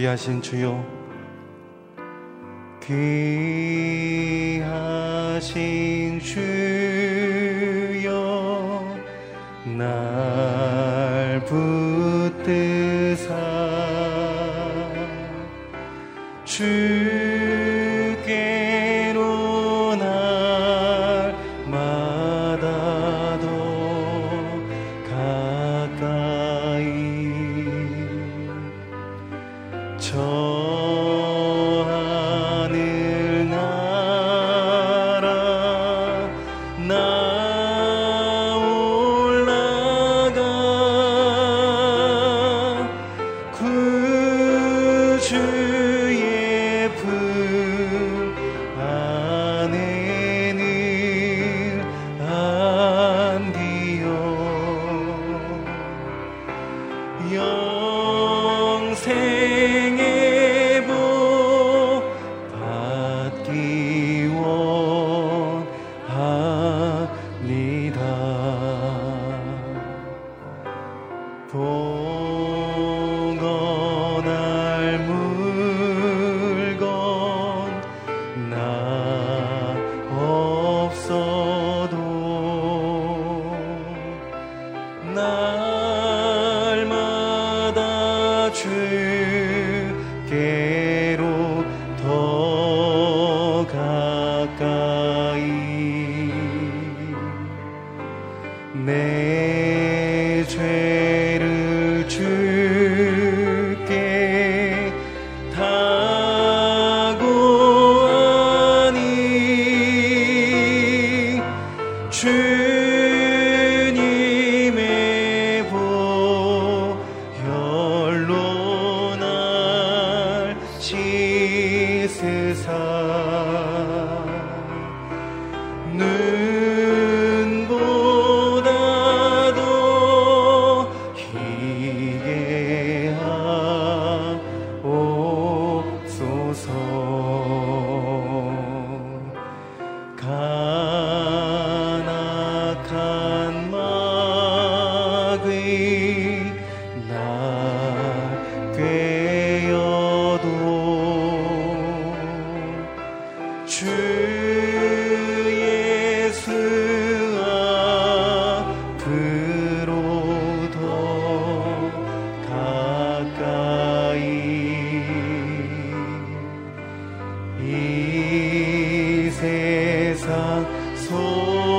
귀하신 주요 귀하신 주. true. 세상 소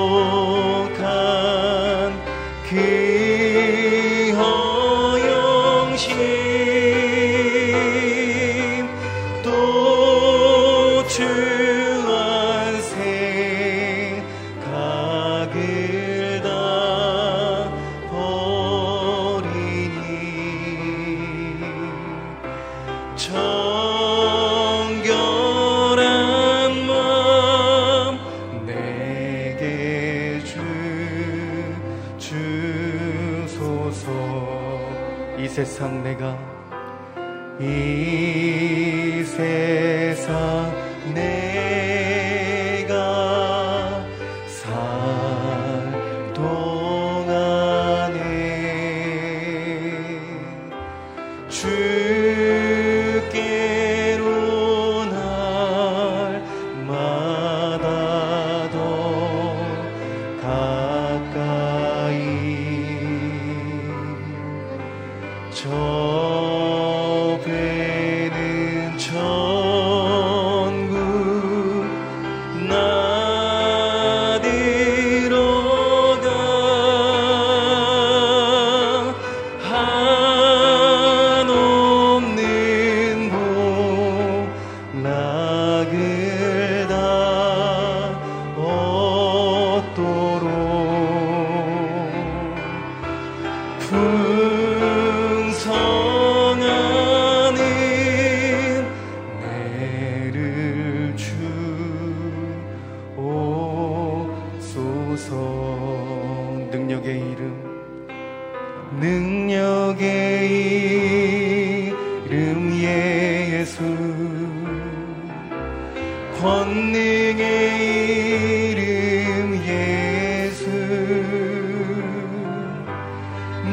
い。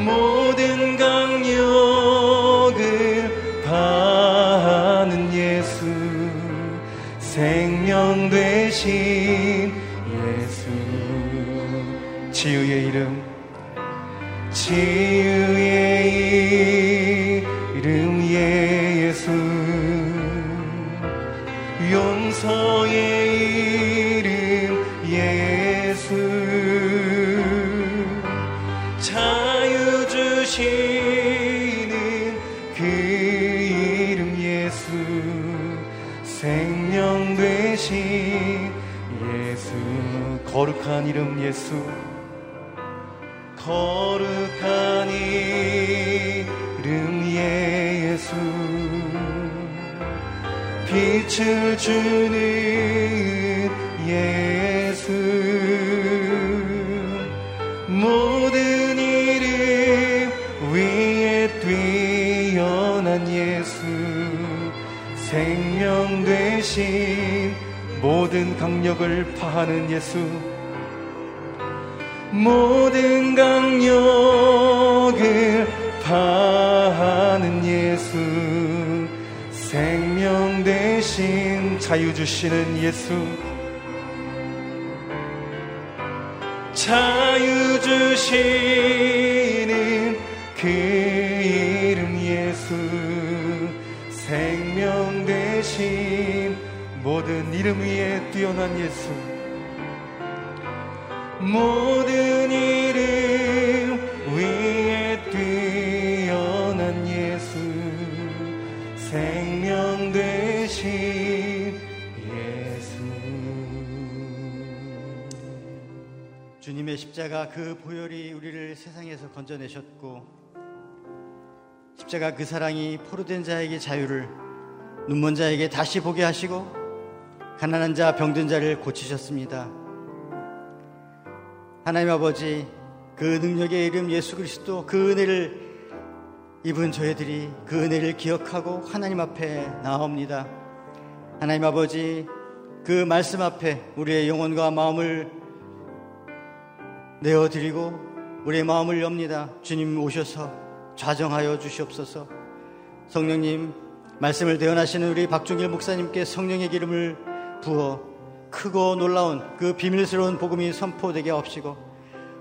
모든 강력을 파하는 예수 생명 되신 예수. 치유의 이름 치 이름 예수. 거룩한 이름 예수. 빛을 주는 예수. 모든 이름 위에 뛰어난 예수. 생명 되신 모든 강력을 파하는 예수 모든 강력을 파하는 예수. 생명 대신 자유 주시는 예수. 자유 주시는 그 이름 예수. 생명 대신 모든 이름 위에 뛰어난 예수 모든 이름 위에 뛰어난 예수 생명 되신 예수 주님의 십자가 그 보혈이 우리를 세상에서 건져내셨고 십자가 그 사랑이 포로된 자에게 자유를 눈먼 자에게 다시 보게 하시고 가난한 자 병든 자를 고치셨습니다. 하나님 아버지 그 능력의 이름 예수 그리스도 그 은혜를 입은 저희들이 그 은혜를 기억하고 하나님 앞에 나옵니다. 하나님 아버지 그 말씀 앞에 우리의 영혼과 마음을 내어드리고 우리의 마음을 엽니다. 주님 오셔서 좌정하여 주시옵소서. 성령님 말씀을 대언하시는 우리 박종일 목사님께 성령의 기름을 부어 크고 놀라운 그 비밀스러운 복음이 선포되게 하옵시고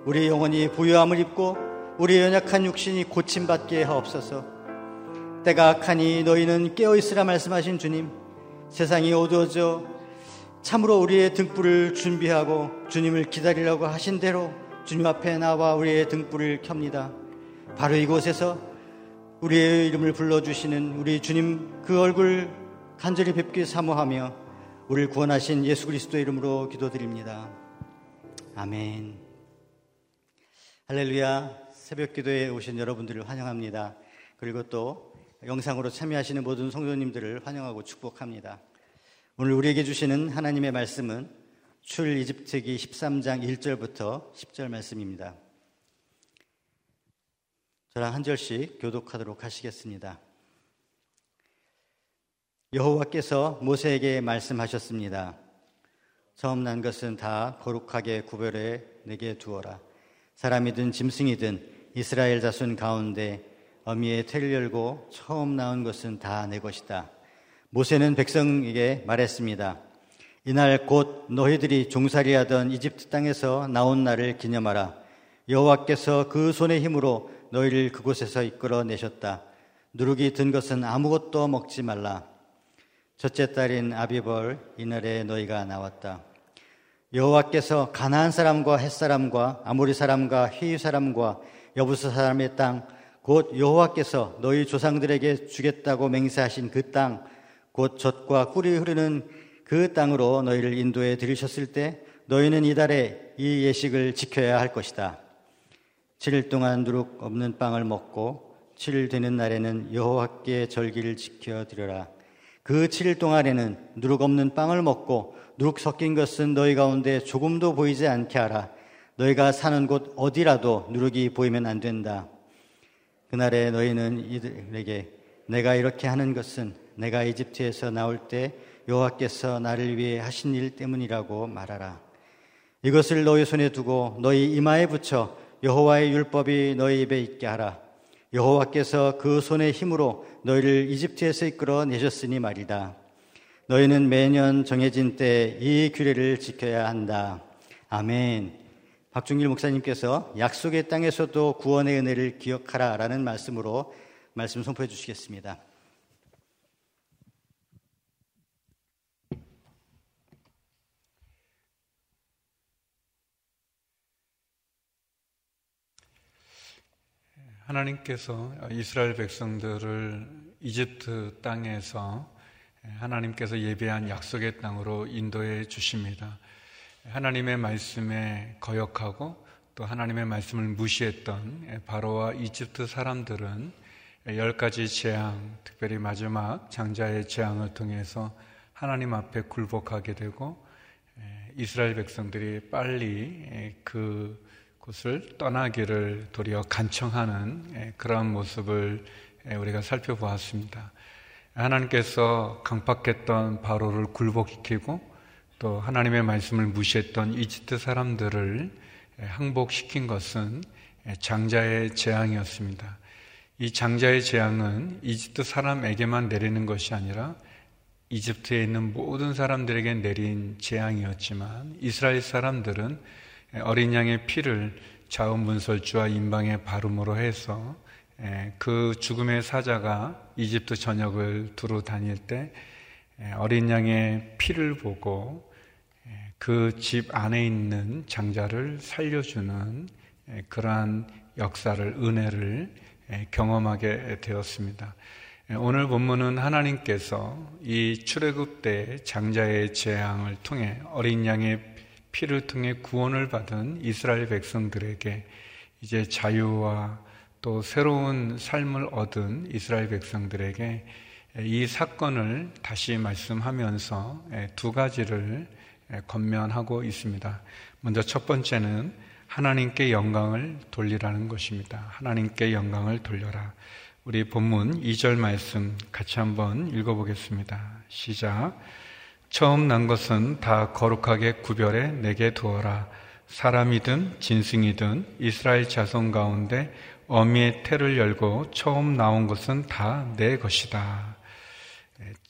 우리 영혼이 부유함을 입고 우리 연약한 육신이 고침받게 하옵소서. 때가 악하니 너희는 깨어있으라 말씀하신 주님 세상이 어두워져 참으로 우리의 등불을 준비하고 주님을 기다리라고 하신 대로 주님 앞에 나와 우리의 등불을 켭니다. 바로 이곳에서 우리의 이름을 불러주시는 우리 주님 그 얼굴 간절히 뵙기 사모하며 우리를 구원하신 예수 그리스도의 이름으로 기도드립니다. 아멘. 할렐루야. 새벽 기도에 오신 여러분들을 환영합니다. 그리고 또 영상으로 참여하시는 모든 성도님들을 환영하고 축복합니다. 오늘 우리에게 주시는 하나님의 말씀은 출 이집트기 13장 1절부터 10절 말씀입니다. 저랑 한 절씩 교독하도록 하시겠습니다. 여호와께서 모세에게 말씀하셨습니다. 처음 난 것은 다 거룩하게 구별해 내게 두어라. 사람이든 짐승이든 이스라엘 자손 가운데 어미의 태를 열고 처음 나온 것은 다 내 것이다. 모세는 백성에게 말했습니다. 이날 곧 너희들이 종살이하던 이집트 땅에서 나온 날을 기념하라. 여호와께서 그 손의 힘으로 너희를 그곳에서 이끌어 내셨다. 누룩이 든 것은 아무것도 먹지 말라. 첫째 딸인 아비벌 이날에 너희가 나왔다. 여호와께서 가나안 사람과 햇 사람과 아모리 사람과 히위 사람과 여부스 사람의 땅 곧 여호와께서 너희 조상들에게 주겠다고 맹세하신 그 땅 곧 젖과 꿀이 흐르는 그 땅으로 너희를 인도해 들이셨을 때 너희는 이달에 이 예식을 지켜야 할 것이다. 7일 동안 누룩 없는 빵을 먹고 7일 되는 날에는 여호와께 절기를 지켜 드려라. 그 7일 동안에는 누룩 없는 빵을 먹고 누룩 섞인 것은 너희 가운데 조금도 보이지 않게 하라. 너희가 사는 곳 어디라도 누룩이 보이면 안 된다. 그날에 너희는 이들에게 내가 이렇게 하는 것은 내가 이집트에서 나올 때 여호와께서 나를 위해 하신 일 때문이라고 말하라. 이것을 너희 손에 두고 너희 이마에 붙여 여호와의 율법이 너희 입에 있게 하라. 여호와께서 그 손의 힘으로 너희를 이집트에서 이끌어 내셨으니 말이다. 너희는 매년 정해진 때 이 규례를 지켜야 한다. 아멘. 박중길 목사님께서 약속의 땅에서도 구원의 은혜를 기억하라 라는 말씀으로 말씀 선포해 주시겠습니다. 하나님께서 이스라엘 백성들을 이집트 땅에서 하나님께서 예배한 약속의 땅으로 인도해 주십니다. 하나님의 말씀에 거역하고 또 하나님의 말씀을 무시했던 바로와 이집트 사람들은 열 가지 재앙, 특별히 마지막 장자의 재앙을 통해서 하나님 앞에 굴복하게 되고 이스라엘 백성들이 빨리 그 곳을 떠나기를 도리어 간청하는 예, 그러한 모습을 예, 우리가 살펴보았습니다. 하나님께서 강팍했던 바로를 굴복시키고 또 하나님의 말씀을 무시했던 이집트 사람들을 예, 항복시킨 것은 장자의 재앙이었습니다. 이 장자의 재앙은 이집트 사람에게만 내리는 것이 아니라 이집트에 있는 모든 사람들에게 내린 재앙이었지만 이스라엘 사람들은 어린 양의 피를 자원문설주와 인방의 발음으로 해서 그 죽음의 사자가 이집트 전역을 두루 다닐 때 어린 양의 피를 보고 그 집 안에 있는 장자를 살려주는 그러한 역사를 은혜를 경험하게 되었습니다. 오늘 본문은 하나님께서 이 출애굽 때 장자의 재앙을 통해 어린 양의 피를 통해 구원을 받은 이스라엘 백성들에게 이제 자유와 또 새로운 삶을 얻은 이스라엘 백성들에게 이 사건을 다시 말씀하면서 두 가지를 건면하고 있습니다. 먼저 첫 번째는 하나님께 영광을 돌리라는 것입니다. 하나님께 영광을 돌려라. 우리 본문 2절 말씀 같이 한번 읽어보겠습니다. 시작. 처음 난 것은 다 거룩하게 구별해 내게 두어라. 사람이든 진승이든 이스라엘 자손 가운데 어미의 태를 열고 처음 나온 것은 다 내 것이다.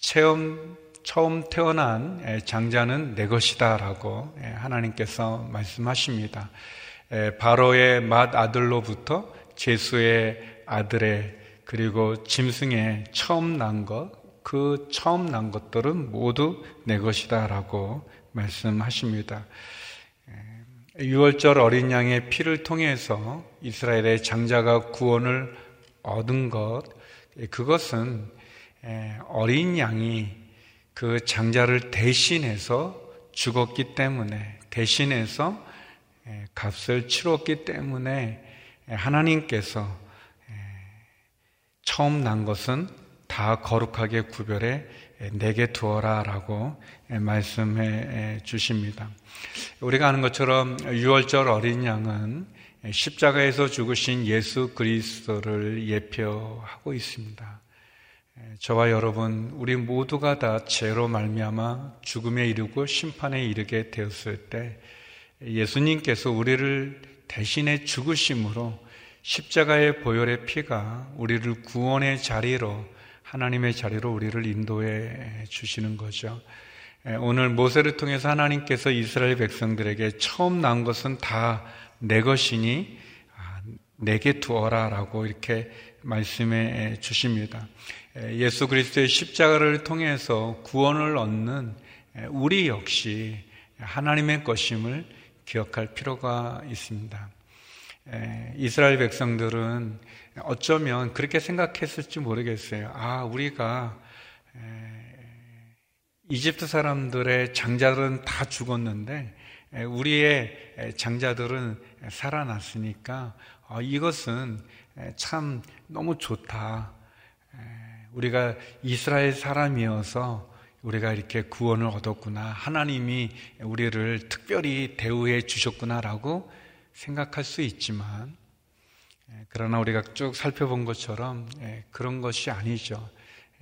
체험, 처음 태어난 장자는 내 것이다. 라고 하나님께서 말씀하십니다. 바로의 맏 아들로부터 제수의 아들의 그리고 짐승의 처음 난 것, 그 처음 난 것들은 모두 내 것이다 라고 말씀하십니다. 6월절 어린 양의 피를 통해서 이스라엘의 장자가 구원을 얻은 것, 그것은 어린 양이 그 장자를 대신해서 죽었기 때문에, 대신해서 값을 치렀기 때문에 하나님께서 처음 난 것은 다 거룩하게 구별해 내게 두어라 라고 말씀해 주십니다. 우리가 아는 것처럼 6월절 어린 양은 십자가에서 죽으신 예수 그리스도를 예표하고 있습니다. 저와 여러분, 우리 모두가 다 죄로 말미암아 죽음에 이르고 심판에 이르게 되었을 때 예수님께서 우리를 대신해 죽으심으로 십자가의 보혈의 피가 우리를 구원의 자리로 하나님의 자리로 우리를 인도해 주시는 거죠. 오늘 모세를 통해서 하나님께서 이스라엘 백성들에게 처음 난 것은 다 내 것이니 아, 내게 두어라 라고 이렇게 말씀해 주십니다. 예수 그리스도의 십자가를 통해서 구원을 얻는 우리 역시 하나님의 것임을 기억할 필요가 있습니다. 이스라엘 백성들은 어쩌면 그렇게 생각했을지 모르겠어요. 아, 우리가 이집트 사람들의 장자들은 다 죽었는데 우리의 장자들은 살아났으니까 어, 이것은 참 너무 좋다. 우리가 이스라엘 사람이어서 우리가 이렇게 구원을 얻었구나. 하나님이 우리를 특별히 대우해 주셨구나라고 생각할 수 있지만 예, 그러나 우리가 쭉 살펴본 것처럼 예, 그런 것이 아니죠.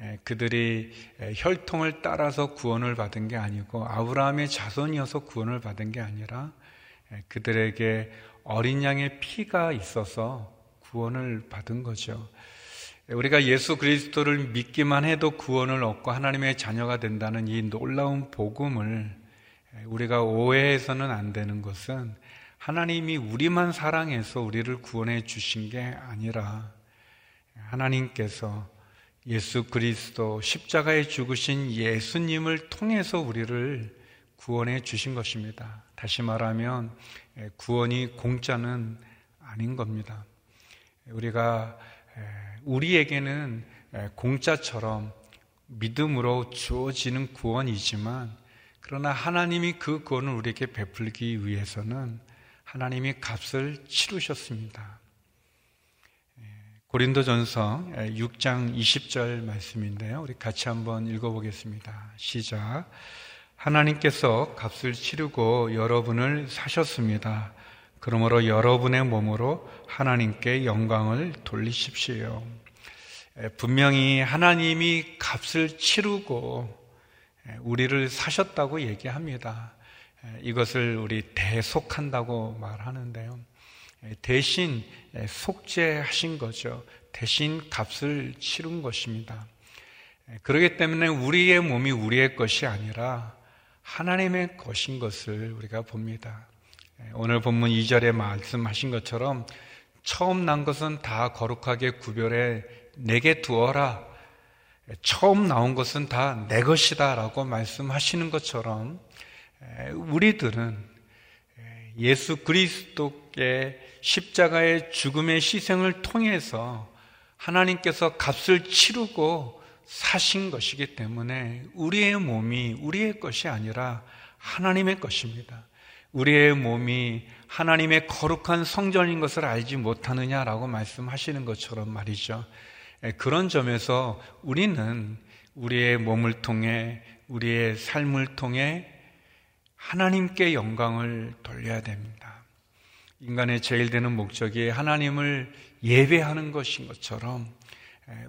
예, 그들이 혈통을 따라서 구원을 받은 게 아니고 아브라함의 자손이어서 구원을 받은 게 아니라 그들에게 어린 양의 피가 있어서 구원을 받은 거죠. 우리가 예수 그리스도를 믿기만 해도 구원을 얻고 하나님의 자녀가 된다는 이 놀라운 복음을 우리가 오해해서는 안 되는 것은 하나님이 우리만 사랑해서 우리를 구원해 주신 게 아니라 하나님께서 예수 그리스도 십자가에 죽으신 예수님을 통해서 우리를 구원해 주신 것입니다. 다시 말하면 구원이 공짜는 아닌 겁니다. 우리가 우리에게는 공짜처럼 믿음으로 주어지는 구원이지만 그러나 하나님이 그 구원을 우리에게 베풀기 위해서는 하나님이 값을 치르셨습니다. 고린도전서 6장 20절 말씀인데요. 우리 같이 한번 읽어보겠습니다. 시작. 하나님께서 값을 치르고 여러분을 사셨습니다. 그러므로 여러분의 몸으로 하나님께 영광을 돌리십시오. 분명히 하나님이 값을 치르고 우리를 사셨다고 얘기합니다. 이것을 우리 대속한다고 말하는데요. 대신 속죄하신 거죠. 대신 값을 치른 것입니다. 그렇기 때문에 우리의 몸이 우리의 것이 아니라 하나님의 것인 것을 우리가 봅니다. 오늘 본문 2절에 말씀하신 것처럼 처음 난 것은 다 거룩하게 구별해 내게 두어라. 처음 나온 것은 다 내 것이다 라고 말씀하시는 것처럼 우리들은 예수 그리스도께 십자가의 죽음의 희생을 통해서 하나님께서 값을 치르고 사신 것이기 때문에 우리의 몸이 우리의 것이 아니라 하나님의 것입니다. 우리의 몸이 하나님의 거룩한 성전인 것을 알지 못하느냐라고 말씀하시는 것처럼 말이죠. 그런 점에서 우리는 우리의 몸을 통해 우리의 삶을 통해 하나님께 영광을 돌려야 됩니다. 인간의 제일 되는 목적이 하나님을 예배하는 것인 것처럼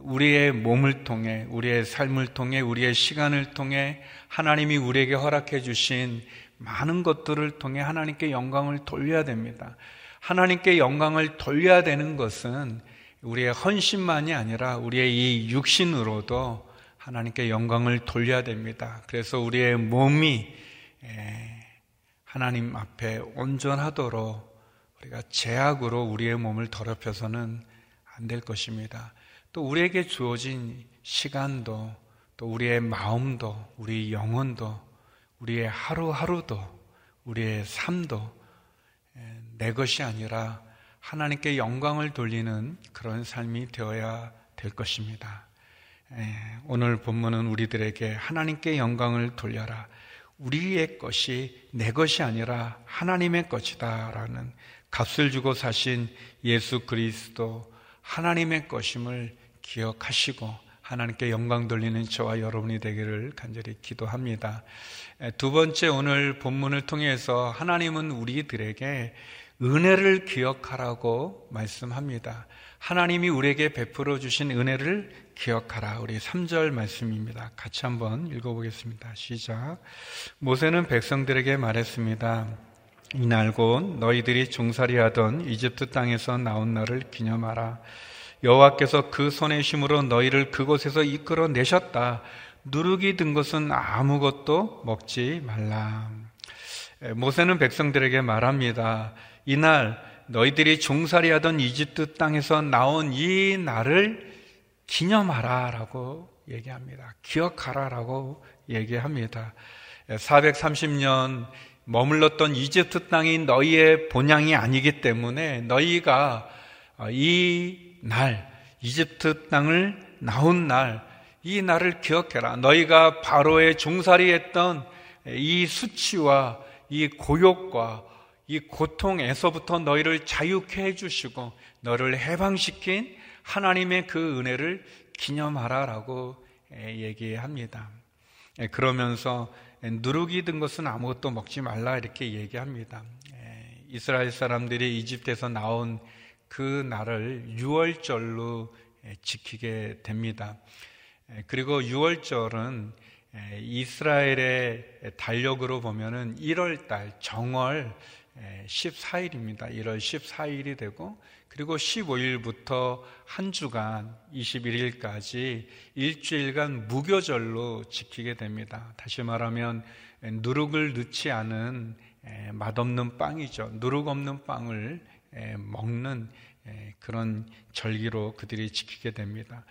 우리의 몸을 통해, 우리의 삶을 통해, 우리의 시간을 통해 하나님이 우리에게 허락해 주신 많은 것들을 통해 하나님께 영광을 돌려야 됩니다. 하나님께 영광을 돌려야 되는 것은 우리의 헌신만이 아니라 우리의 이 육신으로도 하나님께 영광을 돌려야 됩니다. 그래서 우리의 몸이 하나님 앞에 온전하도록 우리가 제약으로 우리의 몸을 더럽혀서는 안 될 것입니다. 또 우리에게 주어진 시간도 또 우리의 마음도 우리 영혼도 우리의 하루하루도 우리의 삶도 내 것이 아니라 하나님께 영광을 돌리는 그런 삶이 되어야 될 것입니다. 오늘 본문은 우리들에게 하나님께 영광을 돌려라. 우리의 것이 내 것이 아니라 하나님의 것이다. 라는 값을 주고 사신 예수 그리스도 하나님의 것임을 기억하시고 하나님께 영광 돌리는 저와 여러분이 되기를 간절히 기도합니다. 두 번째 오늘 본문을 통해서 하나님은 우리들에게 은혜를 기억하라고 말씀합니다. 하나님이 우리에게 베풀어 주신 은혜를 기억하라. 우리 3절 말씀입니다. 같이 한번 읽어보겠습니다. 시작. 모세는 백성들에게 말했습니다. 이날 곧 너희들이 종살이하던 이집트 땅에서 나온 날을 기념하라. 여호와께서 그 손의 힘으로 너희를 그곳에서 이끌어 내셨다. 누룩이 든 것은 아무것도 먹지 말라. 모세는 백성들에게 말합니다. 이날 너희들이 종살이하던 이집트 땅에서 나온 이 날을 기념하라라고 얘기합니다. 기억하라라고 얘기합니다. 430년 머물렀던 이집트 땅이 너희의 본향이 아니기 때문에 너희가 이 날, 이집트 땅을 나온 날, 이 날을 기억해라. 너희가 바로의 종살이 했던 이 수치와 이 고욕과 이 고통에서부터 너희를 자유케 해주시고 너를 해방시킨 하나님의 그 은혜를 기념하라라고 얘기합니다. 그러면서 누룩이 든 것은 아무것도 먹지 말라 이렇게 얘기합니다. 이스라엘 사람들이 이집트에서 나온 그 날을 6월절로 지키게 됩니다. 그리고 6월절은 이스라엘의 달력으로 보면은 1월 달 정월 14일입니다. 1월 14일이 되고 그리고 15일부터 한 주간 21일까지 일주일간 무교절로 지키게 됩니다. 다시 말하면 누룩을 넣지 않은 맛없는 빵이죠. 누룩 없는 빵을 먹는 그런 절기로 그들이 지키게 됩니다.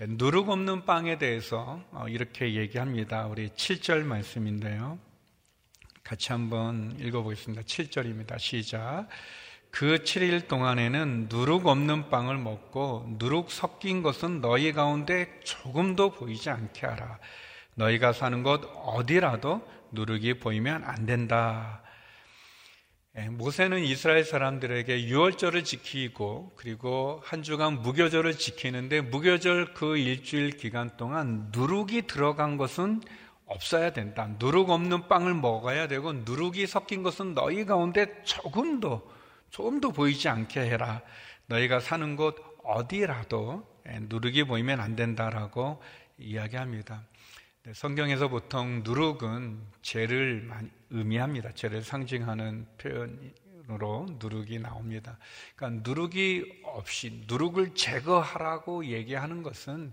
누룩 없는 빵에 대해서 어, 이렇게 얘기합니다. 우리 7절 말씀인데요. 같이 한번 읽어보겠습니다. 7절입니다. 시작. 그 7일 동안에는 누룩 없는 빵을 먹고 누룩 섞인 것은 너희 가운데 조금도 보이지 않게 하라. 너희가 사는 곳 어디라도 누룩이 보이면 안 된다. 예, 모세는 이스라엘 사람들에게 유월절을 지키고 그리고 한 주간 무교절을 지키는데 무교절 그 일주일 기간 동안 누룩이 들어간 것은 없어야 된다. 누룩 없는 빵을 먹어야 되고 누룩이 섞인 것은 너희 가운데 조금도 조금도 보이지 않게 해라. 너희가 사는 곳 어디라도 예, 누룩이 보이면 안 된다라고 이야기합니다. 네, 성경에서 보통 누룩은 죄를 의미합니다. 죄를 상징하는 표현으로 누룩이 나옵니다. 그러니까 누룩이 없이 누룩을 제거하라고 얘기하는 것은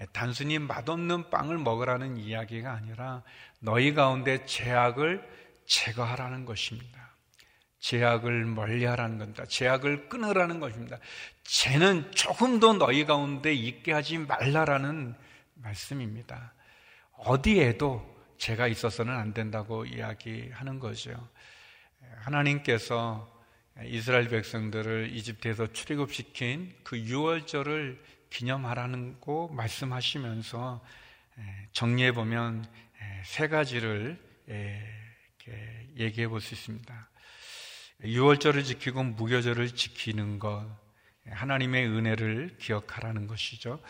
예, 단순히 맛없는 빵을 먹으라는 이야기가 아니라 너희 가운데 죄악을 제거하라는 것입니다. 제약을 멀리하라는 겁니다. 제약을 끊으라는 것입니다. 죄는 조금도 너희 가운데 있게 하지 말라라는 말씀입니다. 어디에도 죄가 있어서는 안 된다고 이야기하는 거죠. 하나님께서 이스라엘 백성들을 이집트에서 출애굽시킨 그 유월절을 기념하라는 거 말씀하시면서 정리해 보면 세 가지를 얘기해 볼 수 있습니다. 유월절을 지키고 무교절을 지키는 것, 하나님의 은혜를 기억하라는 것이죠.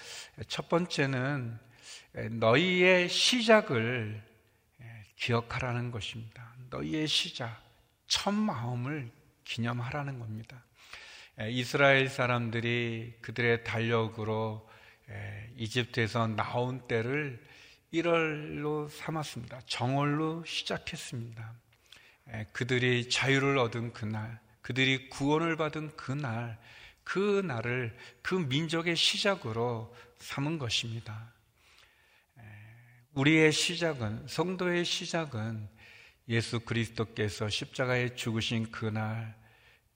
첫 번째는 너희의 시작을 기억하라는 것입니다. 너희의 시작, 첫 마음을 기념하라는 겁니다. 이스라엘 사람들이 그들의 달력으로 이집트에서 나온 때를 1월로 삼았습니다. 정월로 시작했습니다. 그들이 자유를 얻은 그날, 그들이 구원을 받은 그날, 그 날을 그 민족의 시작으로 삼은 것입니다. 우리의 시작은, 성도의 시작은 예수 그리스도께서 십자가에 죽으신 그날,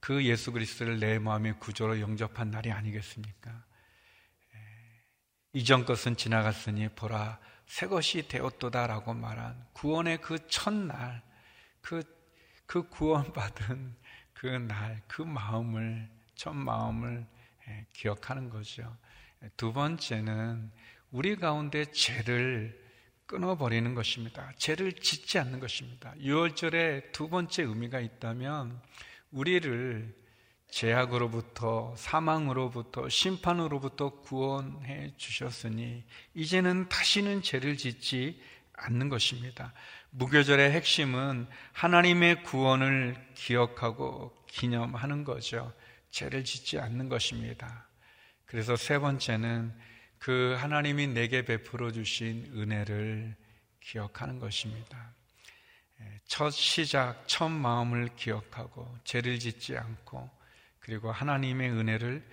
그 예수 그리스도를 내 마음의 구조로 영접한 날이 아니겠습니까? 이전 것은 지나갔으니 보라, 새 것이 되었도다라고 말한 구원의 그 첫날, 그 그 구원받은 그 날, 그 마음을, 첫 마음을 예, 기억하는 거죠. 두 번째는 우리 가운데 죄를 끊어버리는 것입니다. 죄를 짓지 않는 것입니다. 6월절에 두 번째 의미가 있다면 우리를 죄악으로부터 사망으로부터 심판으로부터 구원해 주셨으니 이제는 다시는 죄를 짓지 않는 것입니다. 무교절의 핵심은 하나님의 구원을 기억하고 기념하는 거죠. 죄를 짓지 않는 것입니다. 그래서 세 번째는 그 하나님이 내게 베풀어 주신 은혜를 기억하는 것입니다. 예, 첫 시작, 첫 마음을 기억하고 죄를 짓지 않고 그리고 하나님의 은혜를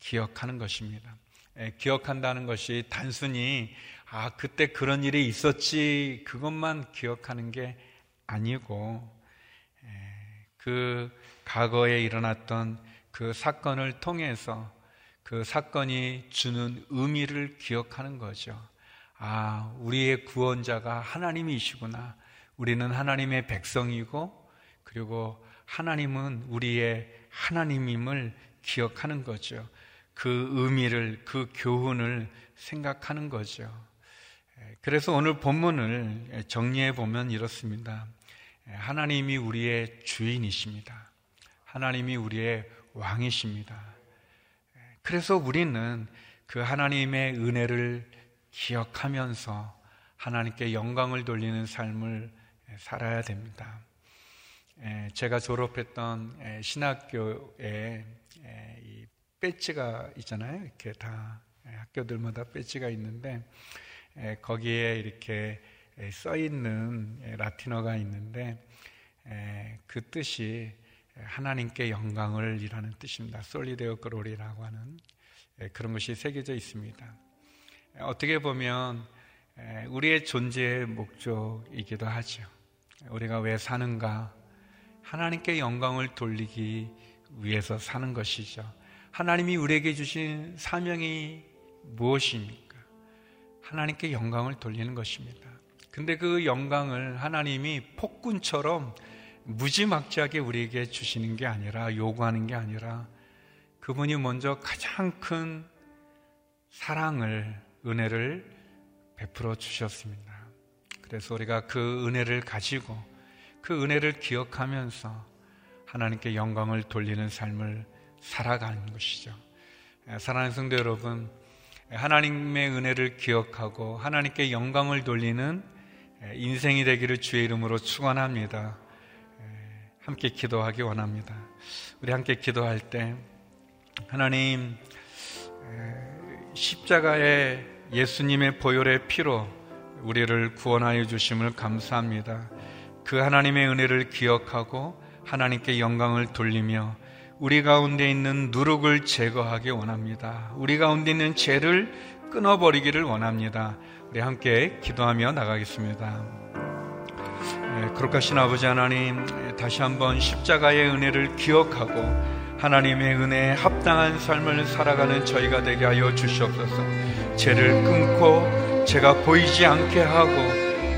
기억하는 것입니다. 예, 기억한다는 것이 단순히 아, 그때 그런 일이 있었지, 그것만 기억하는 게 아니고, 그 과거에 일어났던 그 사건을 통해서 그 사건이 주는 의미를 기억하는 거죠. 아, 우리의 구원자가 하나님이시구나. 우리는 하나님의 백성이고, 그리고 하나님은 우리의 하나님임을 기억하는 거죠. 그 의미를, 그 교훈을 생각하는 거죠. 그래서 오늘 본문을 정리해 보면 이렇습니다. 하나님이 우리의 주인이십니다. 하나님이 우리의 왕이십니다. 그래서 우리는 그 하나님의 은혜를 기억하면서 하나님께 영광을 돌리는 삶을 살아야 됩니다. 제가 졸업했던 신학교에 배지가 있잖아요. 이렇게 다 학교들마다 배지가 있는데 거기에 이렇게 써 있는 라틴어가 있는데 그 뜻이 하나님께 영광을 이라는 뜻입니다. 솔리데오 그로리라고 하는 그런 것이 새겨져 있습니다. 어떻게 보면 우리의 존재의 목적이기도 하죠. 우리가 왜 사는가? 하나님께 영광을 돌리기 위해서 사는 것이죠. 하나님이 우리에게 주신 사명이 무엇입니까? 하나님께 영광을 돌리는 것입니다. 근데 그 영광을 하나님이 폭군처럼 무지막지하게 우리에게 주시는 게 아니라 요구하는 게 아니라 그분이 먼저 가장 큰 사랑을 은혜를 베풀어 주셨습니다. 그래서 우리가 그 은혜를 가지고 그 은혜를 기억하면서 하나님께 영광을 돌리는 삶을 살아가는 것이죠. 사랑하는 성도 여러분, 하나님의 은혜를 기억하고 하나님께 영광을 돌리는 인생이 되기를 주의 이름으로 축원합니다. 함께 기도하기 원합니다. 우리 함께 기도할 때 하나님 십자가의 예수님의 보혈의 피로 우리를 구원하여 주심을 감사합니다. 그 하나님의 은혜를 기억하고 하나님께 영광을 돌리며 우리 가운데 있는 누룩을 제거하기 원합니다. 우리 가운데 있는 죄를 끊어버리기를 원합니다. 우리 함께 기도하며 나가겠습니다. 예, 거룩하신 아버지 하나님, 다시 한번 십자가의 은혜를 기억하고 하나님의 은혜에 합당한 삶을 살아가는 저희가 되게 하여 주시옵소서. 죄를 끊고 제가 보이지 않게 하고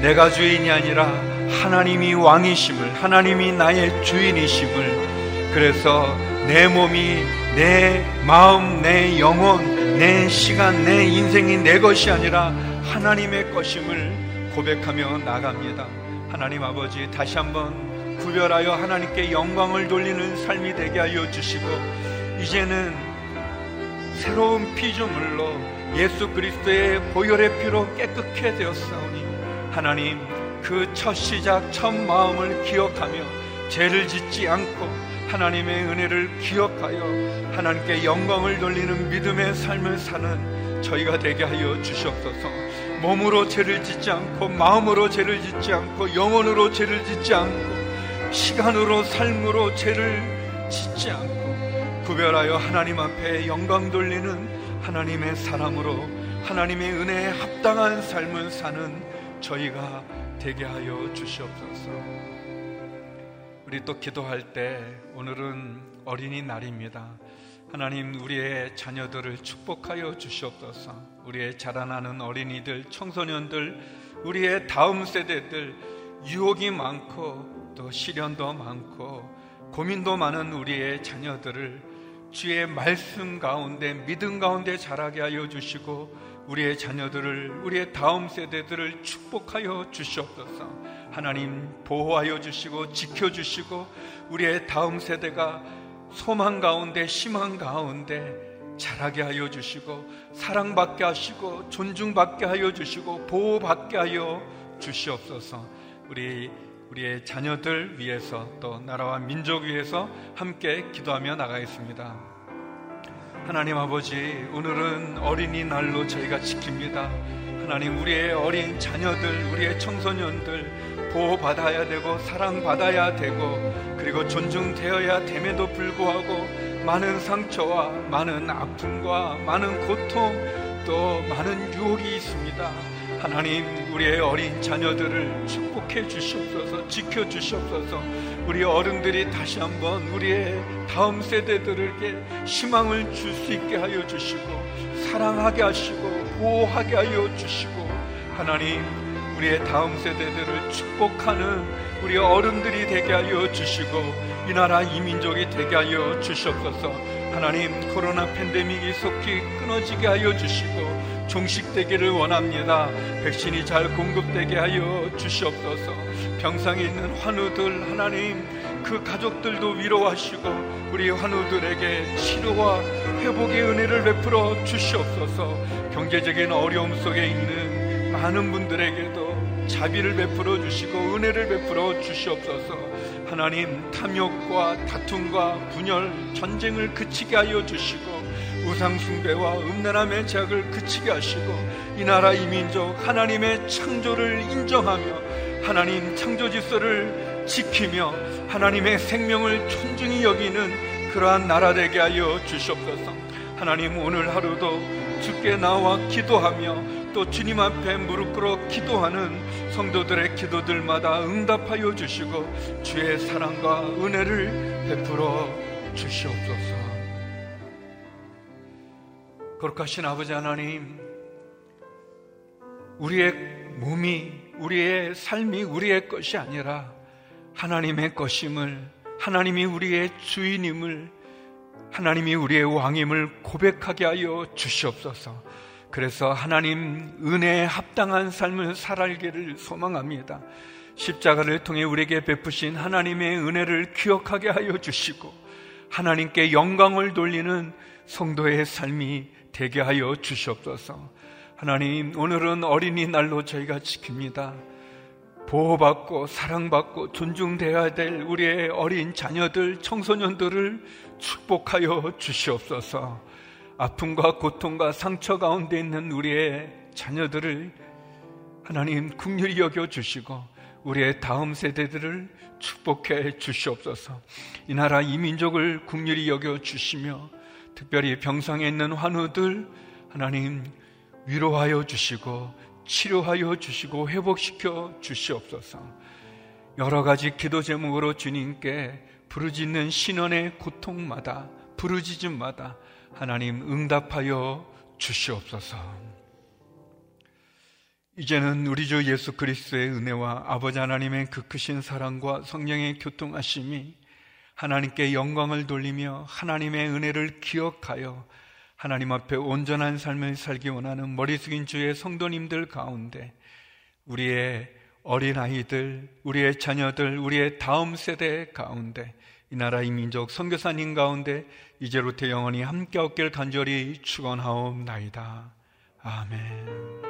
내가 주인이 아니라 하나님이 왕이심을, 하나님이 나의 주인이심을, 그래서 내 몸이 내 마음, 내 영혼, 내 시간, 내 인생이 내 것이 아니라 하나님의 것임을 고백하며 나갑니다. 하나님 아버지 다시 한번 구별하여 하나님께 영광을 돌리는 삶이 되게 하여 주시고 이제는 새로운 피조물로 예수 그리스도의 보혈의 피로 깨끗해 되었사오니 하나님 그 첫 시작 첫 마음을 기억하며 죄를 짓지 않고 하나님의 은혜를 기억하여 하나님께 영광을 돌리는 믿음의 삶을 사는 저희가 되게 하여 주시옵소서. 몸으로 죄를 짓지 않고 마음으로 죄를 짓지 않고 영혼으로 죄를 짓지 않고 시간으로 삶으로 죄를 짓지 않고 구별하여 하나님 앞에 영광 돌리는 하나님의 사람으로 하나님의 은혜에 합당한 삶을 사는 저희가 되게 하여 주시옵소서. 우리 또 기도할 때 오늘은 어린이날입니다. 하나님 우리의 자녀들을 축복하여 주시옵소서. 우리의 자라나는 어린이들, 청소년들, 우리의 다음 세대들 유혹이 많고 또 시련도 많고 고민도 많은 우리의 자녀들을 주의 말씀 가운데 믿음 가운데 자라게 하여 주시고 우리의 자녀들을 우리의 다음 세대들을 축복하여 주시옵소서. 하나님 보호하여 주시고 지켜 주시고 우리의 다음 세대가 소망 가운데 희망 가운데 자라게 하여 주시고 사랑받게 하시고 존중받게 하여 주시고 보호받게 하여 주시옵소서. 우리 우리의 자녀들 위해서 또 나라와 민족 위해서 함께 기도하며 나가겠습니다. 하나님 아버지, 오늘은 어린이날로 저희가 지킵니다. 하나님, 우리의 어린 자녀들, 우리의 청소년들, 보호받아야 되고 사랑받아야 되고 그리고 존중되어야 됨에도 불구하고 많은 상처와 많은 아픔과 많은 고통 또 많은 유혹이 있습니다. 하나님 우리의 어린 자녀들을 축복해 주시옵소서 지켜 주시옵소서. 우리 어른들이 다시 한번 우리의 다음 세대들에게 희망을 줄 수 있게 하여 주시고 사랑하게 하시고 보호하게 하여 주시고 하나님 우리의 다음 세대들을 축복하는 우리 어른들이 되게 하여 주시고 이 나라 이민족이 되게 하여 주시옵소서. 하나님 코로나 팬데믹이 속히 끊어지게 하여 주시고 종식되기를 원합니다. 백신이 잘 공급되게 하여 주시옵소서. 병상에 있는 환우들 하나님 그 가족들도 위로하시고 우리 환우들에게 치료와 회복의 은혜를 베풀어 주시옵소서. 경제적인 어려움 속에 있는 많은 분들에게도 자비를 베풀어 주시고 은혜를 베풀어 주시옵소서. 하나님 탐욕과 다툼과 분열, 전쟁을 그치게 하여 주시고 우상 숭배와 음란함의 죄악을 그치게 하시고 이 나라 이민족 하나님의 창조를 인정하며 하나님 창조 질서를 지키며 하나님의 생명을 존중히 여기는 그러한 나라 되게 하여 주시옵소서. 하나님 오늘 하루도 주께 나와 기도하며 또 주님 앞에 무릎 꿇어 기도하는 성도들의 기도들마다 응답하여 주시고 주의 사랑과 은혜를 베풀어 주시옵소서. 거룩하신 아버지 하나님, 우리의 몸이, 우리의 삶이 우리의 것이 아니라 하나님의 것임을, 하나님이 우리의 주인임을, 하나님이 우리의 왕임을 고백하게 하여 주시옵소서. 그래서 하나님 은혜에 합당한 삶을 살아기를 소망합니다. 십자가를 통해 우리에게 베푸신 하나님의 은혜를 기억하게 하여 주시고 하나님께 영광을 돌리는 성도의 삶이 되게 하여 주시옵소서. 하나님, 오늘은 어린이날로 저희가 지킵니다. 보호받고 사랑받고 존중되어야 될 우리의 어린 자녀들, 청소년들을 축복하여 주시옵소서. 아픔과 고통과 상처 가운데 있는 우리의 자녀들을 하나님 국률이 여겨 주시고 우리의 다음 세대들을 축복해 주시옵소서. 이 나라 이 민족을 국률이 여겨 주시며 특별히 병상에 있는 환우들 하나님 위로하여 주시고 치료하여 주시고 회복시켜 주시옵소서. 여러 가지 기도 제목으로 주님께 부르짖는 신원의 고통마다 부르짖음마다 하나님 응답하여 주시옵소서. 이제는 우리 주 예수 그리스도의 은혜와 아버지 하나님의 그 크신 사랑과 성령의 교통하심이 하나님께 영광을 돌리며 하나님의 은혜를 기억하여 하나님 앞에 온전한 삶을 살기 원하는 머리 숙인 주의 성도님들 가운데 우리의 어린아이들, 우리의 자녀들, 우리의 다음 세대 가운데 이 나라 이 민족 선교사님 가운데 이제로부터 영원히 함께 없길 간절히 축원하옵나이다. 아멘.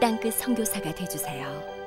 땅끝 성교사가 되주세요